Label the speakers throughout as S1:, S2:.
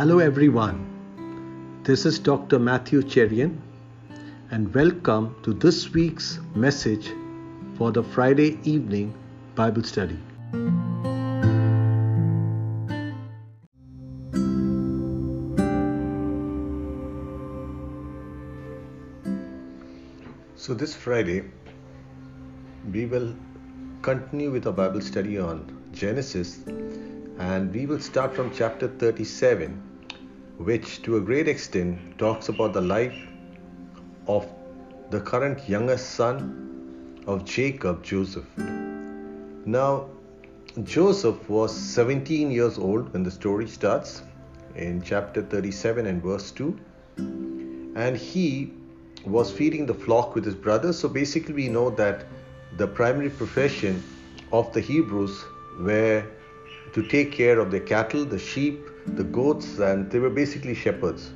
S1: Hello, everyone. This is Dr. Matthew Cherian, and welcome to this week's message for the Friday evening Bible study. So, this Friday, we will continue with our Bible study on Genesis, and we will start from chapter 37, which to a great extent talks about the life of the current youngest son of Jacob, Joseph. Now, Joseph was 17 years old when the story starts in chapter 37 and verse 2, and he was feeding the flock with his brothers. So basically, we know that the primary profession of the Hebrews were to take care of their cattle, the sheep, the goats, and they were basically shepherds.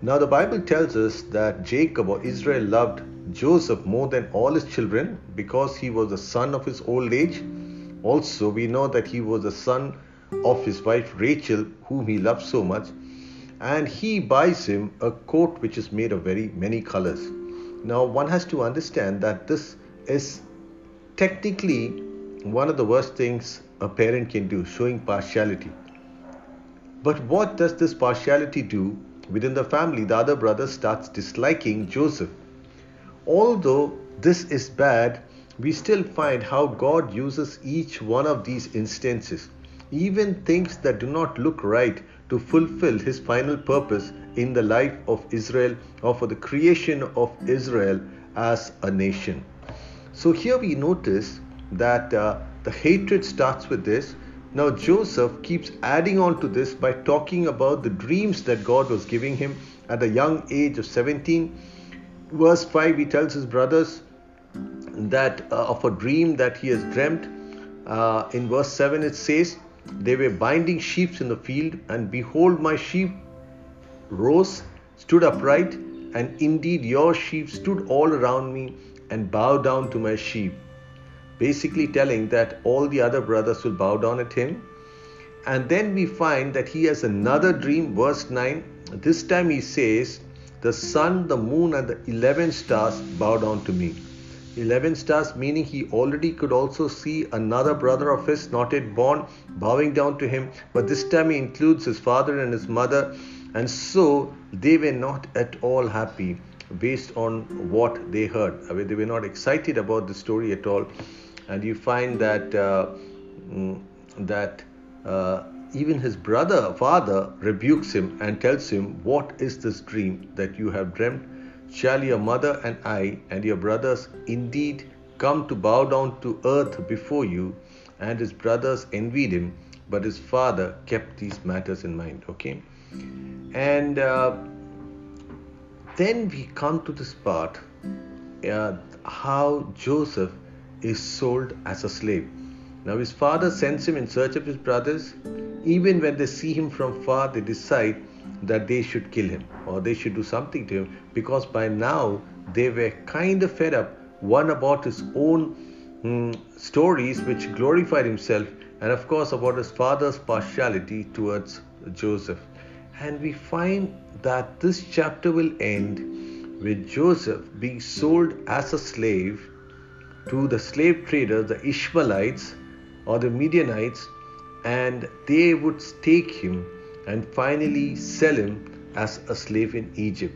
S1: Now, the Bible tells us that Jacob or Israel loved Joseph more than all his children because he was the son of his old age. Also, we know that he was the son of his wife Rachel, whom he loved so much and he buys him a coat which is made of very many colors. Now, one has to understand that this is technically one of the worst things a parent can do, showing partiality. But what does this partiality do within the family? The other brother starts disliking Joseph. Although this is bad, we still find how God uses each one of these instances, even things that do not look right to fulfill his final purpose in the life of Israel or for the creation of Israel as a nation. So here we notice that uh, the hatred starts with this. Now Joseph keeps adding on to this by talking about the dreams that God was giving him at a young age of 17. Verse 5, he tells his brothers that uh, of a dream that he has dreamt. Uh, in verse 7, it says, they were binding sheep in the field, and behold, my sheep rose, stood upright, and indeed your sheep stood all around me and bowed down to my sheep. Basically, telling that all the other brothers will bow down at him. And then we find that he has another dream, verse 9. This time he says, The sun, the moon, and the 11 stars bow down to me. 11 stars, meaning he already could also see another brother of his, not yet born, bowing down to him, but this time he includes his father and his mother, and so they were not at all happy based on what they heard. I mean, they were not excited about the story at all, and you find that uh, mm, that uh, even his brother, father, rebukes him and tells him, "What is this dream that you have dreamt?" Shall your mother and I and your brothers indeed come to bow down to earth before you? And his brothers envied him, but his father kept these matters in mind. Okay, and uh, then we come to this part uh, how Joseph is sold as a slave. Now, his father sends him in search of his brothers. Even when they see him from far, they decide that they should kill him or they should do something to him because by now they were kind of fed up, one about his own mm, stories which glorified himself, and of course about his father's partiality towards Joseph. And we find that this chapter will end with Joseph being sold as a slave to the slave traders, the Ishmaelites or the Midianites, and they would take him and finally sell him as a slave in Egypt.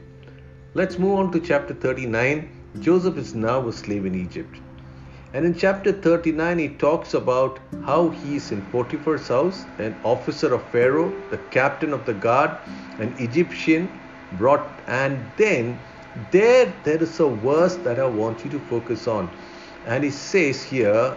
S1: Let's move on to chapter 39. Joseph is now a slave in Egypt. And in chapter 39, he talks about how he is in Potiphar's house, an officer of Pharaoh, the captain of the guard, an Egyptian brought, and then there there is a verse that I want you to focus on. And he says here,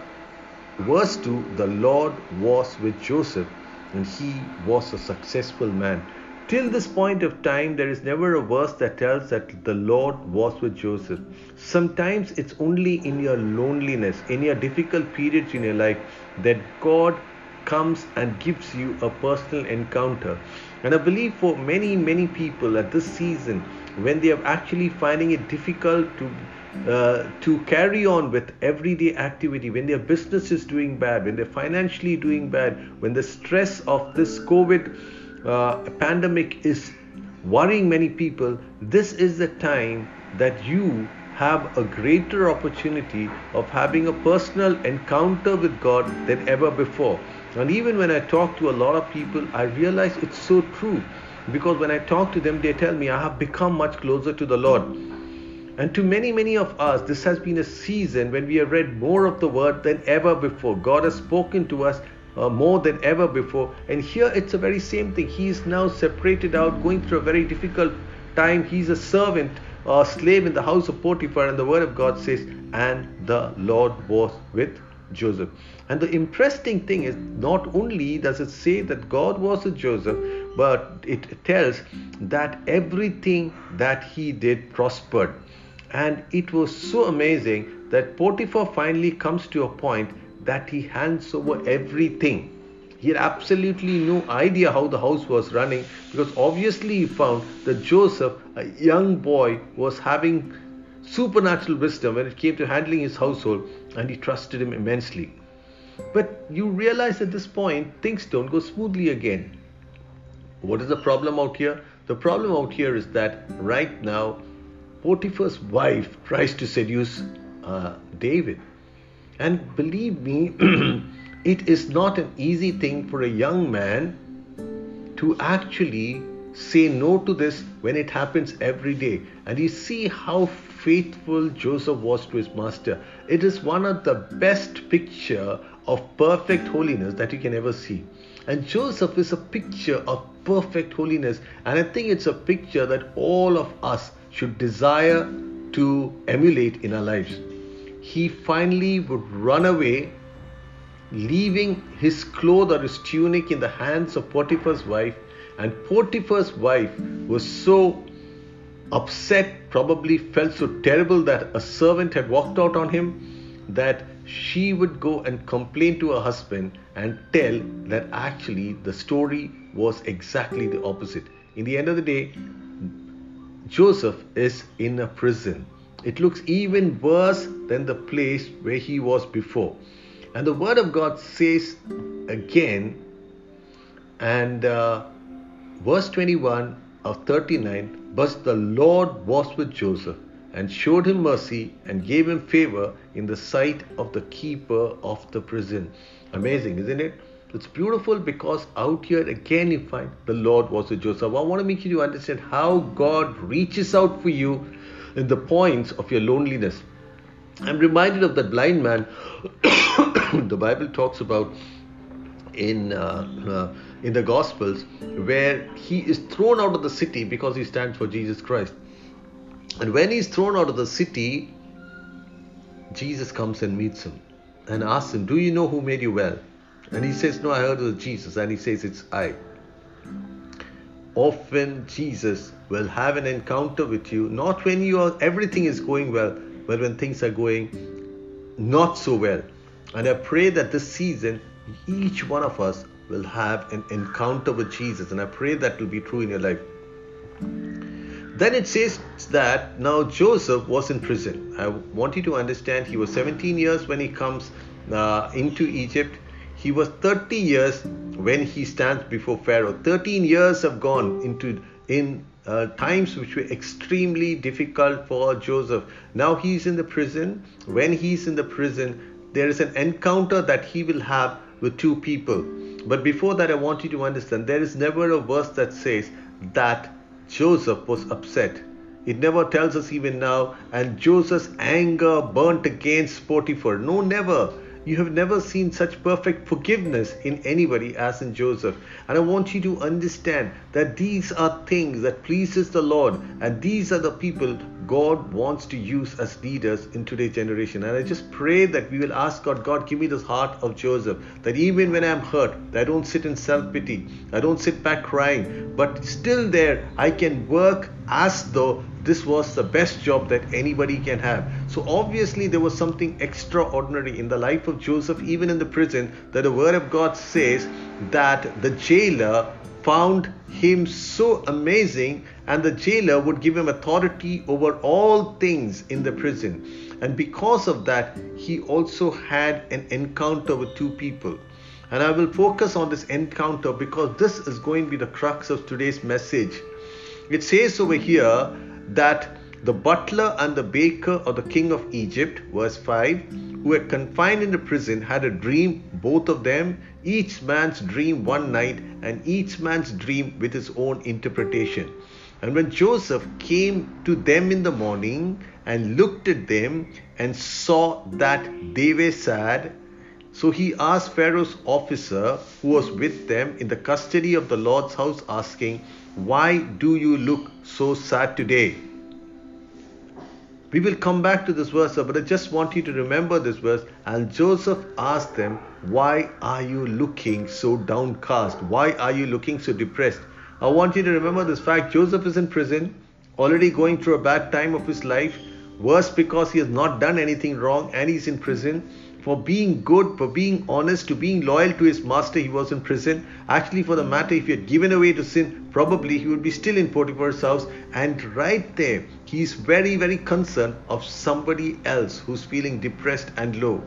S1: verse 2 the Lord was with Joseph and he was a successful man. Till this point of time, there is never a verse that tells that the Lord was with Joseph. Sometimes it's only in your loneliness, in your difficult periods in your life, that God comes and gives you a personal encounter. And I believe for many, many people at this season, when they are actually finding it difficult to uh, to carry on with everyday activity when their business is doing bad when they're financially doing bad when the stress of this covid uh, pandemic is worrying many people, this is the time that you have a greater opportunity of having a personal encounter with God than ever before. And even when I talk to a lot of people, I realize it's so true. Because when I talk to them, they tell me I have become much closer to the Lord. And to many, many of us, this has been a season when we have read more of the Word than ever before. God has spoken to us uh, more than ever before. And here it's a very same thing. He is now separated out, going through a very difficult time. He's a servant, a slave in the house of Potiphar, and the word of God says, and the Lord was with Joseph. And the interesting thing is, not only does it say that God was with Joseph, but it tells that everything that he did prospered. And it was so amazing that Potiphar finally comes to a point that he hands over everything. He had absolutely no idea how the house was running because obviously he found that Joseph, a young boy, was having supernatural wisdom when it came to handling his household and he trusted him immensely. But you realize at this point things don't go smoothly again. What is the problem out here? The problem out here is that right now Potiphar's wife tries to seduce uh, David. And believe me, it is not an easy thing for a young man to actually say no to this when it happens every day. And you see how faithful Joseph was to his master. It is one of the best picture of perfect holiness that you can ever see. And Joseph is a picture of perfect holiness. And I think it's a picture that all of us should desire to emulate in our lives he finally would run away, leaving his cloth or his tunic in the hands of Potiphar's wife. And Potiphar's wife was so upset, probably felt so terrible that a servant had walked out on him, that she would go and complain to her husband and tell that actually the story was exactly the opposite. In the end of the day, Joseph is in a prison it looks even worse than the place where he was before. And the Word of God says again, and uh, verse 21 of 39 But the Lord was with Joseph and showed him mercy and gave him favor in the sight of the keeper of the prison. Amazing, isn't it? It's beautiful because out here again you find the Lord was with Joseph. I want to make you to understand how God reaches out for you in the points of your loneliness. I'm reminded of that blind man the Bible talks about in uh, uh, in the Gospels, where he is thrown out of the city because he stands for Jesus Christ. And when he's thrown out of the city, Jesus comes and meets him and asks him, "Do you know who made you well?" And he says, "No, I heard of Jesus." And he says, "It's I." Often Jesus will have an encounter with you, not when you are everything is going well, but when things are going not so well. And I pray that this season, each one of us will have an encounter with Jesus. And I pray that will be true in your life. Then it says that now Joseph was in prison. I want you to understand he was 17 years when he comes uh, into Egypt. He was 30 years when he stands before Pharaoh. 13 years have gone into in uh, times which were extremely difficult for Joseph. Now he's in the prison. When he's in the prison, there is an encounter that he will have with two people. But before that, I want you to understand there is never a verse that says that Joseph was upset. It never tells us even now, and Joseph's anger burnt against Potiphar. No, never. You have never seen such perfect forgiveness in anybody as in Joseph. And I want you to understand that these are things that pleases the Lord and these are the people God wants to use as leaders in today's generation. And I just pray that we will ask God, God, give me this heart of Joseph, that even when I'm hurt, I don't sit in self pity, I don't sit back crying, but still there, I can work as though this was the best job that anybody can have. So obviously there was something extraordinary in the life of Joseph, even in the prison, that the word of God says that the jailer found him so amazing and the jailer would give him authority over all things in the prison. And because of that, he also had an encounter with two people. And I will focus on this encounter because this is going to be the crux of today's message. It says over here that the butler and the baker of the king of Egypt, verse 5, who were confined in the prison, had a dream, both of them, each man's dream one night, and each man's dream with his own interpretation. And when Joseph came to them in the morning and looked at them and saw that they were sad, so he asked Pharaoh's officer who was with them in the custody of the Lord's house, asking, Why do you look so sad today? We will come back to this verse, but I just want you to remember this verse. And Joseph asked them, Why are you looking so downcast? Why are you looking so depressed? I want you to remember this fact Joseph is in prison, already going through a bad time of his life. Worse, because he has not done anything wrong and he's in prison for being good, for being honest, to being loyal to his master, he was in prison. Actually, for the hmm. matter, if he had given away to sin, probably he would be still in Potiphar's house. And right there, he is very, very concerned of somebody else who's feeling depressed and low.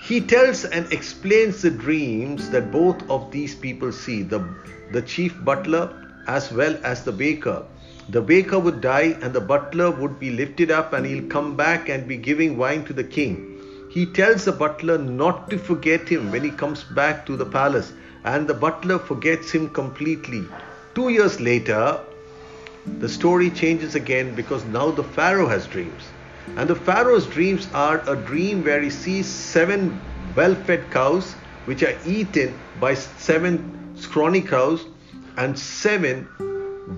S1: He tells and explains the dreams that both of these people see the, the chief butler as well as the baker. The baker would die, and the butler would be lifted up, and he'll come back and be giving wine to the king. He tells the butler not to forget him when he comes back to the palace, and the butler forgets him completely. Two years later, the story changes again because now the Pharaoh has dreams. And the Pharaoh's dreams are a dream where he sees seven well fed cows which are eaten by seven scrawny cows and seven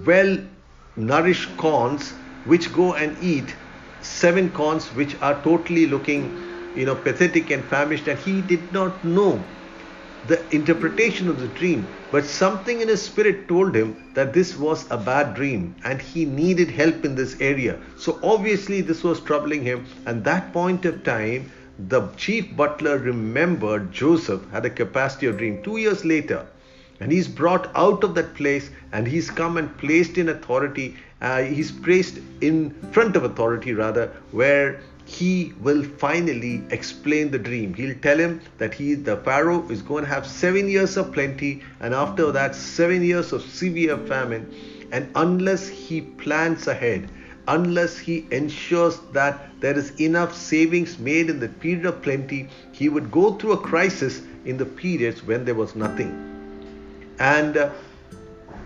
S1: well nourished corns which go and eat seven corns which are totally looking you know, pathetic and famished, and he did not know the interpretation of the dream. But something in his spirit told him that this was a bad dream and he needed help in this area. So obviously, this was troubling him. And that point of time, the chief butler remembered Joseph had a capacity of dream. Two years later, and he's brought out of that place and he's come and placed in authority. Uh, he's placed in front of authority, rather, where he will finally explain the dream. He'll tell him that he, the Pharaoh, is going to have seven years of plenty, and after that, seven years of severe famine. And unless he plans ahead, unless he ensures that there is enough savings made in the period of plenty, he would go through a crisis in the periods when there was nothing. And uh,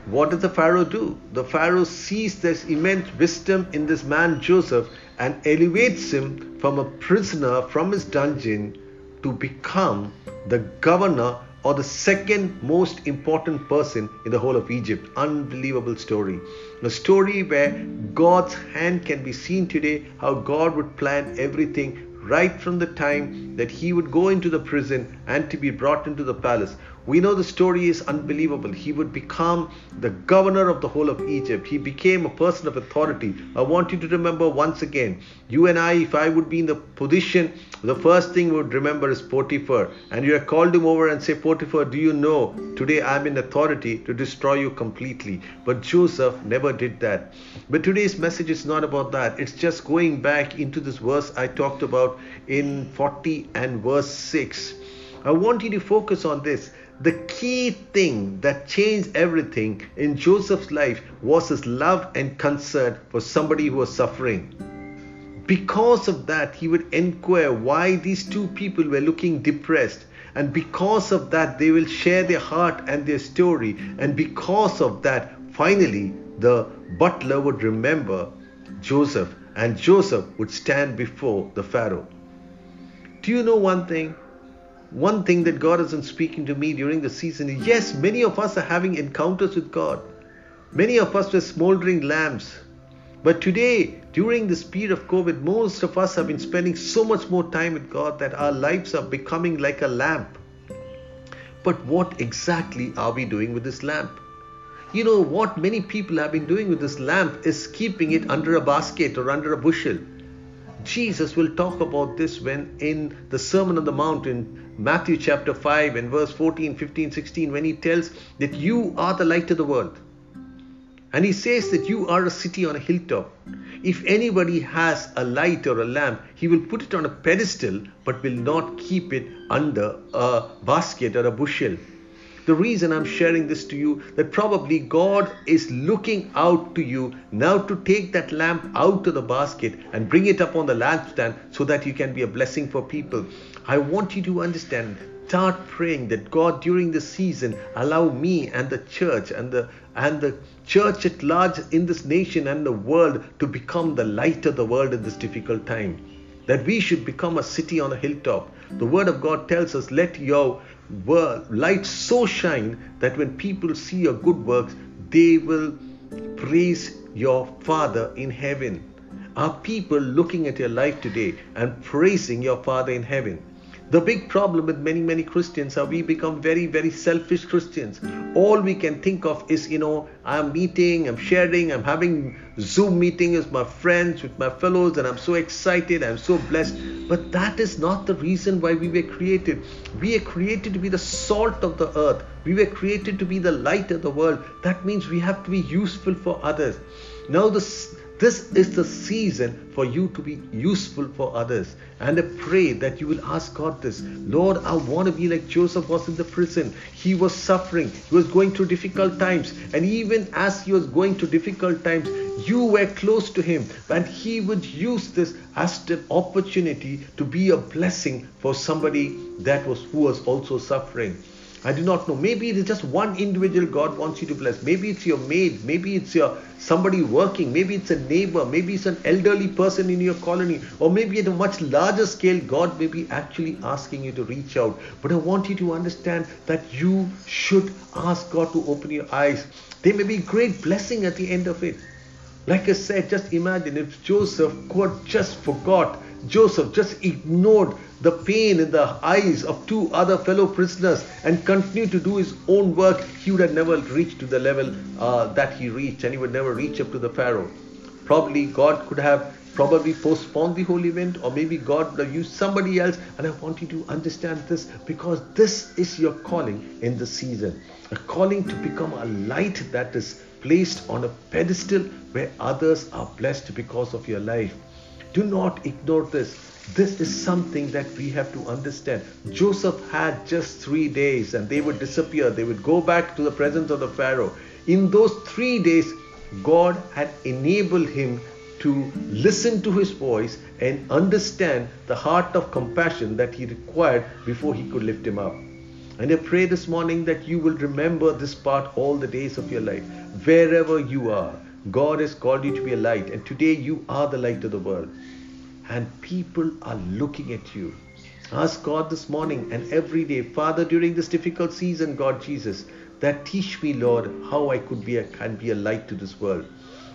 S1: what does the Pharaoh do? The Pharaoh sees this immense wisdom in this man Joseph and elevates him from a prisoner from his dungeon to become the governor or the second most important person in the whole of Egypt. Unbelievable story. A story where God's hand can be seen today, how God would plan everything right from the time that he would go into the prison and to be brought into the palace. We know the story is unbelievable. He would become the governor of the whole of Egypt. He became a person of authority. I want you to remember once again, you and I, if I would be in the position, the first thing we would remember is Potiphar. And you have called him over and say, Potiphar, do you know today I'm in authority to destroy you completely? But Joseph never did that. But today's message is not about that. It's just going back into this verse I talked about in 40 and verse 6. I want you to focus on this the key thing that changed everything in Joseph's life was his love and concern for somebody who was suffering. Because of that, he would inquire why these two people were looking depressed. And because of that, they will share their heart and their story. And because of that, finally, the butler would remember Joseph, and Joseph would stand before the Pharaoh. Do you know one thing? One thing that God has been speaking to me during the season is yes, many of us are having encounters with God. Many of us were smoldering lamps. But today, during this period of COVID, most of us have been spending so much more time with God that our lives are becoming like a lamp. But what exactly are we doing with this lamp? You know, what many people have been doing with this lamp is keeping it under a basket or under a bushel. Jesus will talk about this when in the Sermon on the Mount in Matthew chapter 5 and verse 14, 15, 16, when he tells that you are the light of the world. And he says that you are a city on a hilltop. If anybody has a light or a lamp, he will put it on a pedestal but will not keep it under a basket or a bushel. The reason I'm sharing this to you that probably God is looking out to you now to take that lamp out of the basket and bring it up on the lampstand so that you can be a blessing for people. I want you to understand start praying that God during this season allow me and the church and the and the church at large in this nation and the world to become the light of the world in this difficult time that we should become a city on a hilltop. The word of god tells us let your light so shine that when people see your good works they will praise your father in heaven. Are people looking at your life today and praising your father in heaven the big problem with many, many Christians are we become very, very selfish Christians. All we can think of is, you know, I'm meeting, I'm sharing, I'm having Zoom meetings with my friends, with my fellows, and I'm so excited, I'm so blessed. But that is not the reason why we were created. We are created to be the salt of the earth. We were created to be the light of the world. That means we have to be useful for others. Now, the this is the season for you to be useful for others. And I pray that you will ask God this Lord, I want to be like Joseph was in the prison. He was suffering, he was going through difficult times. And even as he was going through difficult times, you were close to him. And he would use this as an opportunity to be a blessing for somebody that was who was also suffering. I do not know. Maybe it is just one individual God wants you to bless. Maybe it's your maid. Maybe it's your somebody working. Maybe it's a neighbor. Maybe it's an elderly person in your colony. Or maybe at a much larger scale, God may be actually asking you to reach out. But I want you to understand that you should ask God to open your eyes. There may be great blessing at the end of it. Like I said, just imagine if Joseph God just forgot, Joseph just ignored the pain in the eyes of two other fellow prisoners and continued to do his own work, he would have never reached to the level uh, that he reached and he would never reach up to the Pharaoh. Probably God could have probably postponed the whole event or maybe God would have used somebody else. And I want you to understand this because this is your calling in the season. A calling to become a light that is placed on a pedestal where others are blessed because of your life. Do not ignore this. This is something that we have to understand. Joseph had just three days and they would disappear. They would go back to the presence of the Pharaoh. In those three days, God had enabled him to listen to his voice and understand the heart of compassion that he required before he could lift him up. And I pray this morning that you will remember this part all the days of your life. Wherever you are, God has called you to be a light, and today you are the light of the world and people are looking at you. Ask God this morning and every day, Father, during this difficult season, God Jesus, that teach me, Lord, how I could be a, can be a light to this world.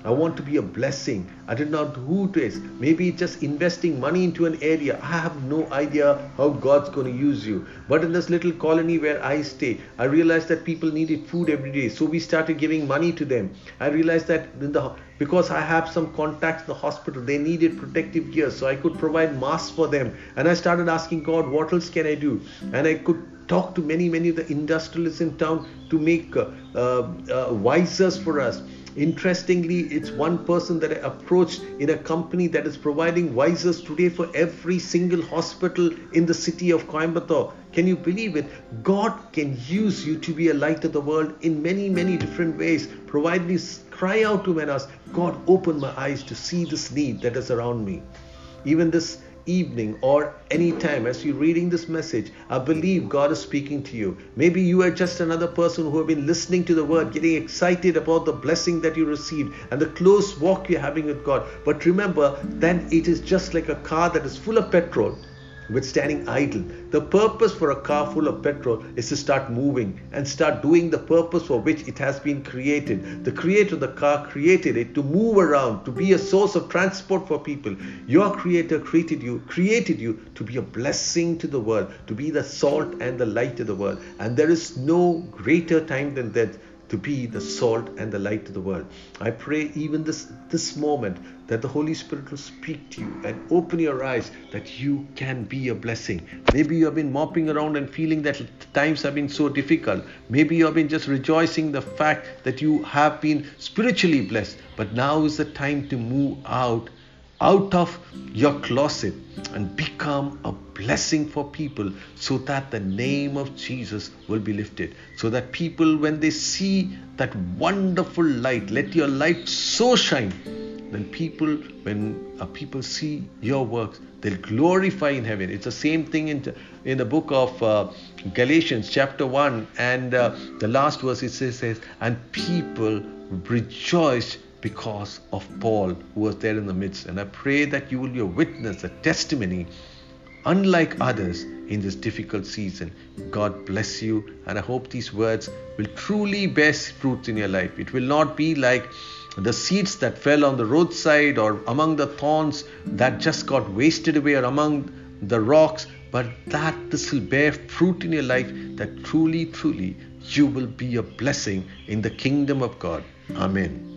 S1: I want to be a blessing. I do not know who it is. Maybe just investing money into an area. I have no idea how God's going to use you. But in this little colony where I stay, I realized that people needed food every day. So we started giving money to them. I realized that in the because I have some contacts in the hospital, they needed protective gear. So I could provide masks for them. And I started asking God, what else can I do? And I could talk to many, many of the industrialists in town to make uh, uh, visors for us. Interestingly, it's one person that I approached in a company that is providing visors today for every single hospital in the city of Coimbatore. Can you believe it? God can use you to be a light of the world in many, many different ways. Provide me, cry out to men, ask, God, open my eyes to see this need that is around me. Even this evening or any time as you're reading this message, I believe God is speaking to you. Maybe you are just another person who have been listening to the word, getting excited about the blessing that you received and the close walk you're having with God. But remember, then it is just like a car that is full of petrol with standing idle. The purpose for a car full of petrol is to start moving and start doing the purpose for which it has been created. The creator of the car created it to move around, to be a source of transport for people. Your creator created you, created you to be a blessing to the world, to be the salt and the light of the world. And there is no greater time than that to be the salt and the light to the world. I pray even this this moment that the Holy Spirit will speak to you and open your eyes that you can be a blessing. Maybe you have been mopping around and feeling that times have been so difficult. Maybe you have been just rejoicing the fact that you have been spiritually blessed. But now is the time to move out out of your closet and become a blessing for people so that the name of Jesus will be lifted. So that people, when they see that wonderful light, let your light so shine. Then people, when uh, people see your works, they'll glorify in heaven. It's the same thing in, in the book of uh, Galatians, chapter 1, and uh, the last verse it says, says, And people rejoice because of Paul, who was there in the midst. And I pray that you will be a witness, a testimony, unlike others in this difficult season. God bless you, and I hope these words will truly bear fruit in your life. It will not be like the seeds that fell on the roadside or among the thorns that just got wasted away or among the rocks, but that this will bear fruit in your life that truly, truly you will be a blessing in the kingdom of God. Amen.